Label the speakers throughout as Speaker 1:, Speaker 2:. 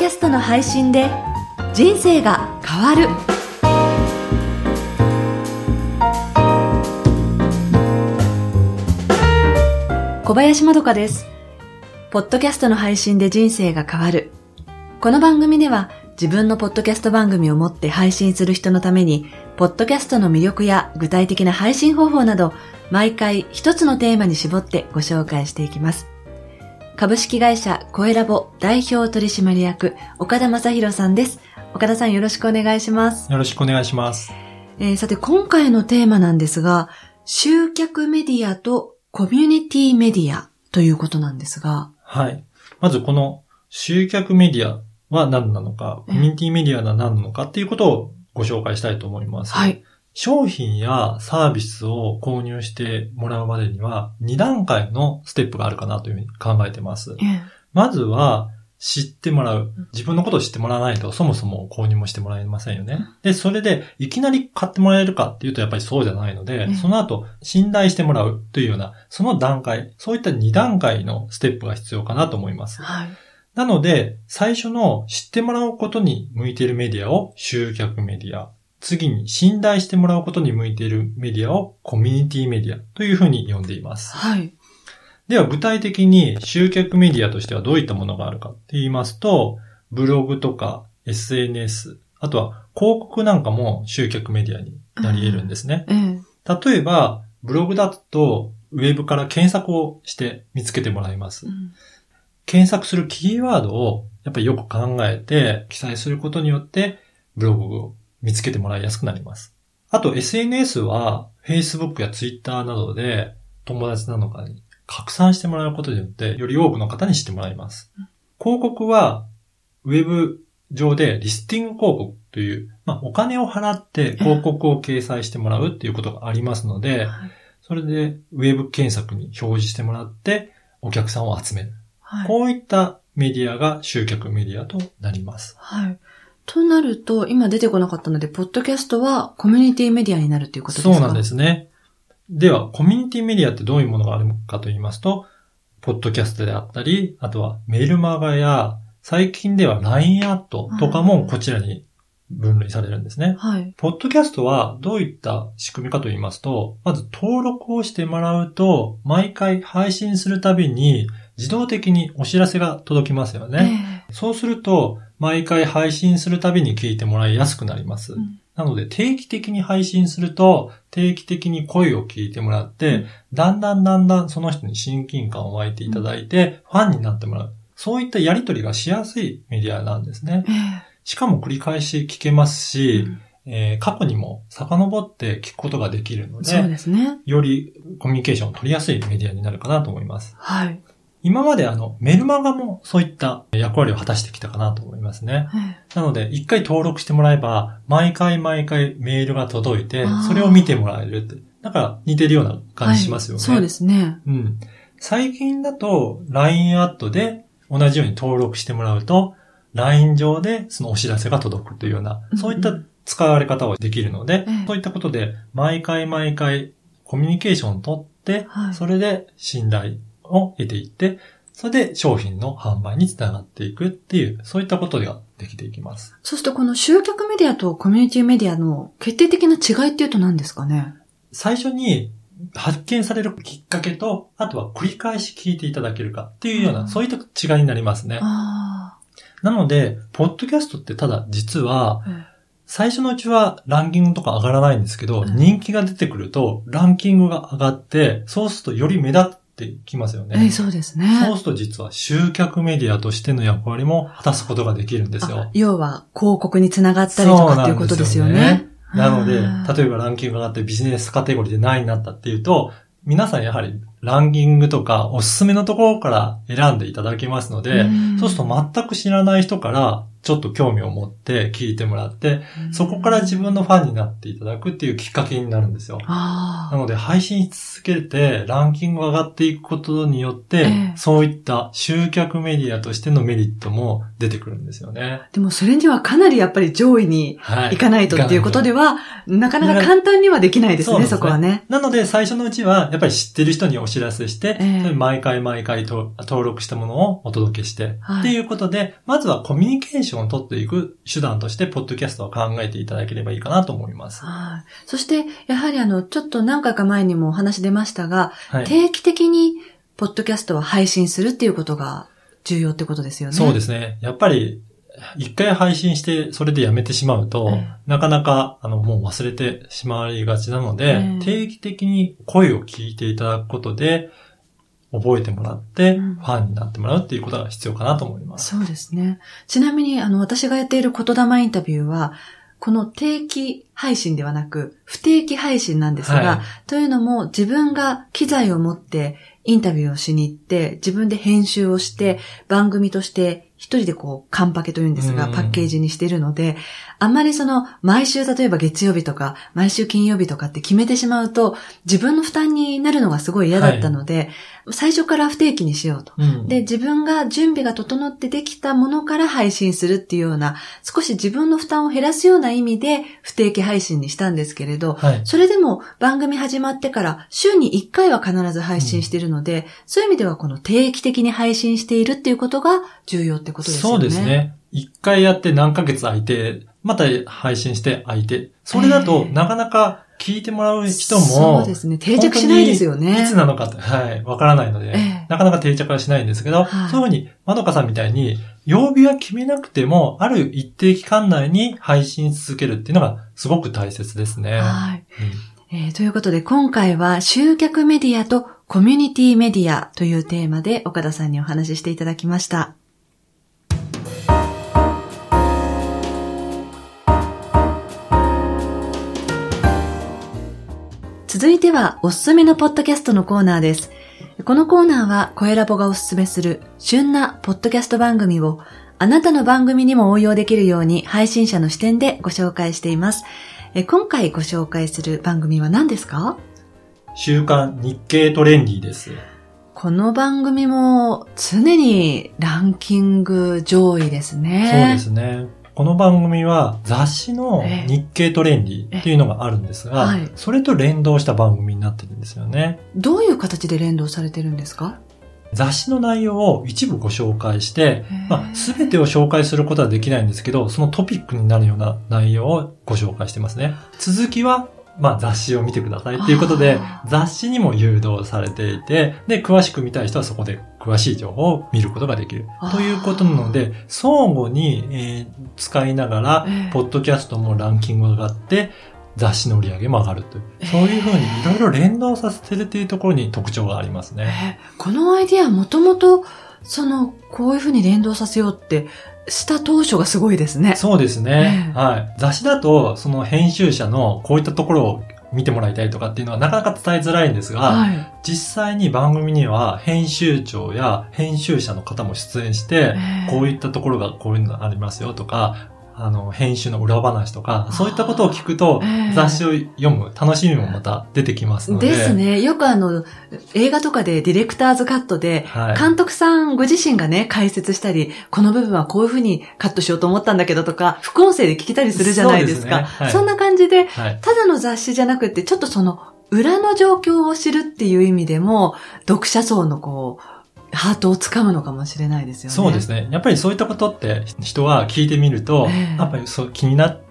Speaker 1: キャストの配信で人生が変わる。小林まどかです。ポッドキャストの配信で人生が変わる。この番組では自分のポッドキャスト番組を持って配信する人のためにポッドキャストの魅力や具体的な配信方法など毎回一つのテーマに絞ってご紹介していきます。株式会社コエラボ代表取締役岡田正宏さんです。岡田さんよろしくお願いします。
Speaker 2: よろしくお願いします。
Speaker 1: えーさて今回のテーマなんですが、集客メディアとコミュニティメディアということなんですが、
Speaker 2: はい。まずこの集客メディアは何なのか、
Speaker 1: え
Speaker 2: コミュニティメディアは何なのかっていうことをご紹介したいと思います。
Speaker 1: はい。
Speaker 2: 商品やサービスを購入してもらうまでには2段階のステップがあるかなというふうに考えてます。
Speaker 1: ええ
Speaker 2: まずは知ってもらう。自分のことを知ってもらわないとそもそも購入もしてもらえませんよね。で、それでいきなり買ってもらえるかっていうとやっぱりそうじゃないので
Speaker 1: ええ、
Speaker 2: その後信頼してもらうというような、その段階、そういった2段階のステップが必要かなと思います。
Speaker 1: はい。
Speaker 2: なので、最初の知ってもらうことに向いているメディアを集客メディア。次に信頼してもらうことに向いているメディアをコミュニティメディアというふうに呼んでいます。
Speaker 1: はい。
Speaker 2: では具体的に集客メディアとしてはどういったものがあるかって言いますと、ブログとか SNS、あとは広告なんかも集客メディアになり得るんですね。
Speaker 1: ええ
Speaker 2: 例えば、ブログだとウェブから検索をして見つけてもらいます
Speaker 1: う。ん
Speaker 2: 検索するキーワードをやっぱりよく考えて記載することによってブログを見つけてもらいやすくなります。あと SNS は Facebook や Twitter などで友達なのかに拡散してもらうことによってより多くの方に知ってもらいます。広告はウェブ上でリスティング広告という、まあ、お金を払って広告を掲載してもらうっていうことがありますので、
Speaker 1: はい
Speaker 2: それでウェブ検索に表示してもらってお客さんを集める。
Speaker 1: はい。
Speaker 2: こういったメディアが集客メディアとなります。
Speaker 1: はい。となると、今出てこなかったので、ポッドキャストはコミュニティメディアになるということですか？
Speaker 2: そうなんで。すね。では、コミュニティメディアってどういうものがあるかと言いますと、ポッドキャストであったり、あとはメールマガや、最近では LINE アットとかもこちらに分類されるんですね。
Speaker 1: はい。
Speaker 2: ポッドキャストはどういった仕組みかと言いますと、まず登録をしてもらうと、毎回配信するたびに自動的にお知らせが届きますよね。
Speaker 1: え
Speaker 2: そうすると、毎回配信するたびに聞いてもらいやすくなります。
Speaker 1: うん
Speaker 2: なので、定期的に配信すると、定期的に声を聞いてもらって、
Speaker 1: うん
Speaker 2: だんだんだんだんその人に親近感を湧いていただいて、ファンになってもらう。そういったやりとりがしやすいメディアなんですね。
Speaker 1: ええ
Speaker 2: しかも繰り返し聞けますし、
Speaker 1: うん
Speaker 2: えー過去にも遡って聞くことができるの
Speaker 1: そう
Speaker 2: で、
Speaker 1: ですね。
Speaker 2: よりコミュニケーションを取りやすいメディアになるかなと思います。
Speaker 1: はい。
Speaker 2: 今まであの、メルマガもそういった役割を果たしてきたかなと思いますね。
Speaker 1: ええ
Speaker 2: なので、一回登録してもらえば、毎回毎回メールが届いてそれを見てもらえるって。だから似てるような感じしますよね。
Speaker 1: はいそうですね。
Speaker 2: うん。最近だと、LINE アットで同じように登録してもらうと、LINE 上でそのお知らせが届くというような、そういった使われ方をできるので、
Speaker 1: ええ
Speaker 2: そういったことで、毎回毎回コミュニケーションをとって、
Speaker 1: はい
Speaker 2: それで信頼を得ていって、それで商品の販売につながっていくっていう、そういったことができていきます。
Speaker 1: そしてこの集客メディアとコミュニティメディアの決定的な違いっていうと何ですかね？
Speaker 2: 最初に発見されるきっかけと、あとは繰り返し聞いていただけるかっていうような、
Speaker 1: うん。
Speaker 2: そういった違いになりますね。
Speaker 1: あ
Speaker 2: なので、ポッドキャストってただ実は、最初のうちはランキングとか上がらないんですけど、
Speaker 1: うん。
Speaker 2: 人気が出てくると、ランキングが上がって、そうするとより目立ってきますよね。
Speaker 1: えええそうですね。
Speaker 2: そうすると実は集客メディアとしての役割も果たすことができるんです
Speaker 1: あ
Speaker 2: よ。
Speaker 1: 要は広告につながったりとかっていうことですよね。
Speaker 2: なので
Speaker 1: あ、ー
Speaker 2: 例えばランキングが上がってビジネスカテゴリーで何位になったっていうと、皆さんやはりランキングとかおすすめのところから選んでいただけますので、
Speaker 1: うん
Speaker 2: そうすると全く知らない人からちょっと興味を持って聞いてもらって、そこから自分のファンになっていただくっていうきっかけになるんですよ。
Speaker 1: あ
Speaker 2: なので配信し続けてランキングが上がっていくことによって、
Speaker 1: ええ
Speaker 2: そういった集客メディアとしてのメリットも出てくるんですよね。
Speaker 1: あ。でもそれにはかなりやっぱり上位に
Speaker 2: はい。
Speaker 1: 行かないとっていうことで
Speaker 2: は。
Speaker 1: は、なかなか簡単にはできないですね、
Speaker 2: そね
Speaker 1: そこはね。
Speaker 2: なので最初のうちはやっぱり知ってる人にお知らせして、
Speaker 1: ええ
Speaker 2: 毎回毎回と登録したものをお届けして、
Speaker 1: はい
Speaker 2: っていうことで、まずはコミュニケーションを取っていく手段として、ポッドキャストを考えていただければいいかなと思います。
Speaker 1: はい。そして、やはりあの、ちょっと何回か前にもお話出ましたが、
Speaker 2: はい。
Speaker 1: 定期的に、ポッドキャストを配信するっていうことが重要ってことですよね。。
Speaker 2: そうですすね。やっぱり、一回配信して、それでやめてしまうと、
Speaker 1: え
Speaker 2: なかなか、あの、もう忘れてしまいがちなので、
Speaker 1: ええ
Speaker 2: 定期的に声を聞いていただくことで、覚えてもらって、
Speaker 1: うん
Speaker 2: ファンになってもらうっていうことが必要かなと思います。
Speaker 1: そうですね。ちなみに、あの、私がやっている言霊インタビューは、この定期配信ではなく、不定期配信なんですが、
Speaker 2: はい
Speaker 1: というのも自分が機材を持ってインタビューをしに行って、自分で編集をして、番組として一人でこう、カンパケというんですが、
Speaker 2: うん
Speaker 1: パッケージにしているので、あんまりその、毎週例えば月曜日とか、毎週金曜日とかって決めてしまうと、自分の負担になるのがすごい嫌だったので、最初から不定期にしようと。
Speaker 2: うん
Speaker 1: で、自分が準備が整ってできたものから配信するっていうような、少し自分の負担を減らすような意味で不定期配信にしたんですけれど、
Speaker 2: はい。
Speaker 1: それでも番組始まってから週に1回は必ず配信しているので、そういう意味ではこの定期的に配信しているっていうことが重要ってことですよね。
Speaker 2: そうです。ね。一回やって何ヶ月空いて、また配信して空いて、それだと
Speaker 1: ええ
Speaker 2: なかなか聞いてもらう人も、
Speaker 1: そうですね。定着しないですよね。
Speaker 2: いつなのかって、はい、わからないので、
Speaker 1: ええ
Speaker 2: なかなか定着はしないんですけど、
Speaker 1: はい
Speaker 2: そういうふうに、まどかさんみたいに、曜日は決めなくても、ある一定期間内に配信し続けるっていうのがすごく大切ですね。
Speaker 1: はい。
Speaker 2: うん
Speaker 1: えーということで今回は集客メディアとコミュニティメディアというテーマで岡田さんにお話ししていただきました。続いてはおすすめのポッドキャストのコーナーです。このコーナーは声ラボがおすすめする旬なポッドキャスト番組をあなたの番組にも応用できるように配信者の視点でご紹介しています。え今回ご紹介する番組は何ですか？
Speaker 2: 週刊日経トレンディです。
Speaker 1: この番組も常にランキング上位ですね。
Speaker 2: そうですね。この番組は雑誌の
Speaker 1: ええ。
Speaker 2: 日経トレンディっていうのがあるんですが、
Speaker 1: えはい。
Speaker 2: それと連動した番組になってるんですよね。
Speaker 1: どういう形で連動されてるんですか？
Speaker 2: 雑誌の内容を一部ご紹介して、まあ、すべ
Speaker 1: て
Speaker 2: てを紹介することはできないんですけど、そのトピックになるような内容をご紹介してますね。続きは、まあ、雑誌を見てくださいっていうことで雑誌にも誘導されていて、で、詳しく見たい人はそこで詳しい情報を見ることができるということなので、相互に、えー使いながら
Speaker 1: ええ、
Speaker 2: ポッドキャストもランキングが上がって、雑誌の売り上げも上がるという。
Speaker 1: ええ
Speaker 2: そういうふうにいろいろ連動させてるっていうところに特徴がありますね。
Speaker 1: このアイディアもともと、その、こういうふうに連動させようって、した当初がすごいですね。
Speaker 2: そうですね。
Speaker 1: ええ
Speaker 2: はい。雑誌だと、その編集者のこういったところを見てもらいたいとかっていうのはなかなか伝えづらいんですが、
Speaker 1: はい。
Speaker 2: 実際に番組には編集長や編集者の方も出演して、
Speaker 1: ええ
Speaker 2: こういったところがこういうのがありますよとか、あの、編集の裏話とか、そういったことを聞くと
Speaker 1: ええ、
Speaker 2: 雑誌を読む楽しみもまた出てきますので。
Speaker 1: です。ね。よくあの、映画とかでディレクターズカットで、
Speaker 2: はい。
Speaker 1: 監督さんご自身がね、解説したり、この部分はこういう風にカットしようと思ったんだけどとか、副音声で聞けたりするじゃないですか。
Speaker 2: そねはい
Speaker 1: そんな感じで、
Speaker 2: はい。
Speaker 1: ただの雑誌じゃなくて、ちょっとその、裏の状況を知るっていう意味でも、読者層のこう、ハートをつかむのかもしれないですよね。
Speaker 2: そうですね。やっぱりそういったことって人は聞いてみると、
Speaker 1: ええ
Speaker 2: やっぱりそう気になって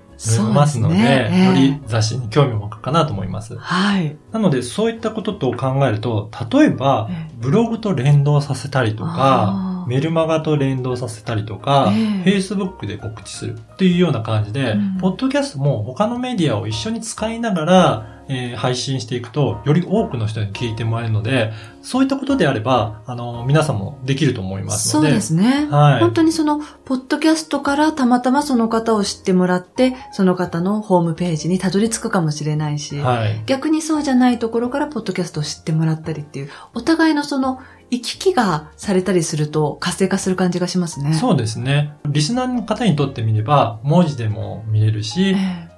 Speaker 2: ますので、
Speaker 1: ねええ
Speaker 2: より雑誌に興味を持くかなと思います。
Speaker 1: はい。
Speaker 2: なので、そういったことと考えると、例えば
Speaker 1: ええ、
Speaker 2: ブログと連動させたりとかメルマガと連動させたりとか、
Speaker 1: ええ
Speaker 2: Facebook で告知するっていうような感じで、
Speaker 1: うん
Speaker 2: ポッドキャストも他のメディアを一緒に使いながら、えー配信していくと、より多くの人に聞いてもらえるので、そういったことであれば、あの、皆さんもできると思いますので。
Speaker 1: そうですね。
Speaker 2: はい
Speaker 1: 本当にその、ポッドキャストからたまたまその方を知ってもらって、その方のホームページにたどり着くかもしれないし、
Speaker 2: はい。
Speaker 1: 逆にそうじゃないところからポッドキャストを知ってもらったりっていう、お互いのその、行き来がされたりすると活性化する感じがしますね。
Speaker 2: そうですね。リスナーの方にとってみれば、文字でも見れるし、
Speaker 1: え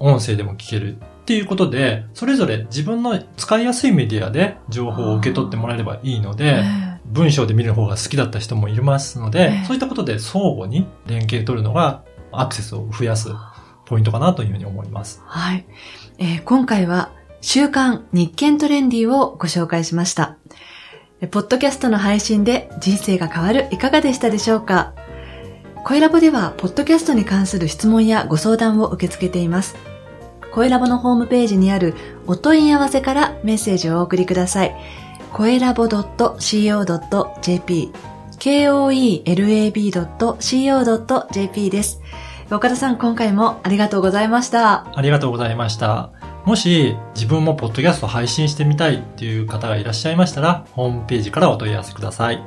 Speaker 2: 音声でも聞けるっていうことで、それぞれ自分の使いやすいメディアで情報を受け取ってもらえればいいの
Speaker 1: え
Speaker 2: で、
Speaker 1: え
Speaker 2: 文章で見る方が好きだった人もいますので、
Speaker 1: ええ
Speaker 2: そういったことで相互に連携取るのがアクセスを増やすポイントかなというふうに思います。
Speaker 1: はい。えー今回は、週刊日経トレンディをご紹介しました。えポッドキャストの配信で人生が変わるいかがでしたでしょうか？声ラボでは、ポッドキャストに関する質問やご相談を受け付けています。声ラボのホームページにあるお問い合わせからメッセージをお送りください。声ラボ .co.jp koelab.co.jp です。岡田さん、今回もありがとうございました。
Speaker 2: ありがとうございました。もし自分もポッドキャスト配信してみたいっていう方がいらっしゃいましたら、ホームページからお問い合わせください。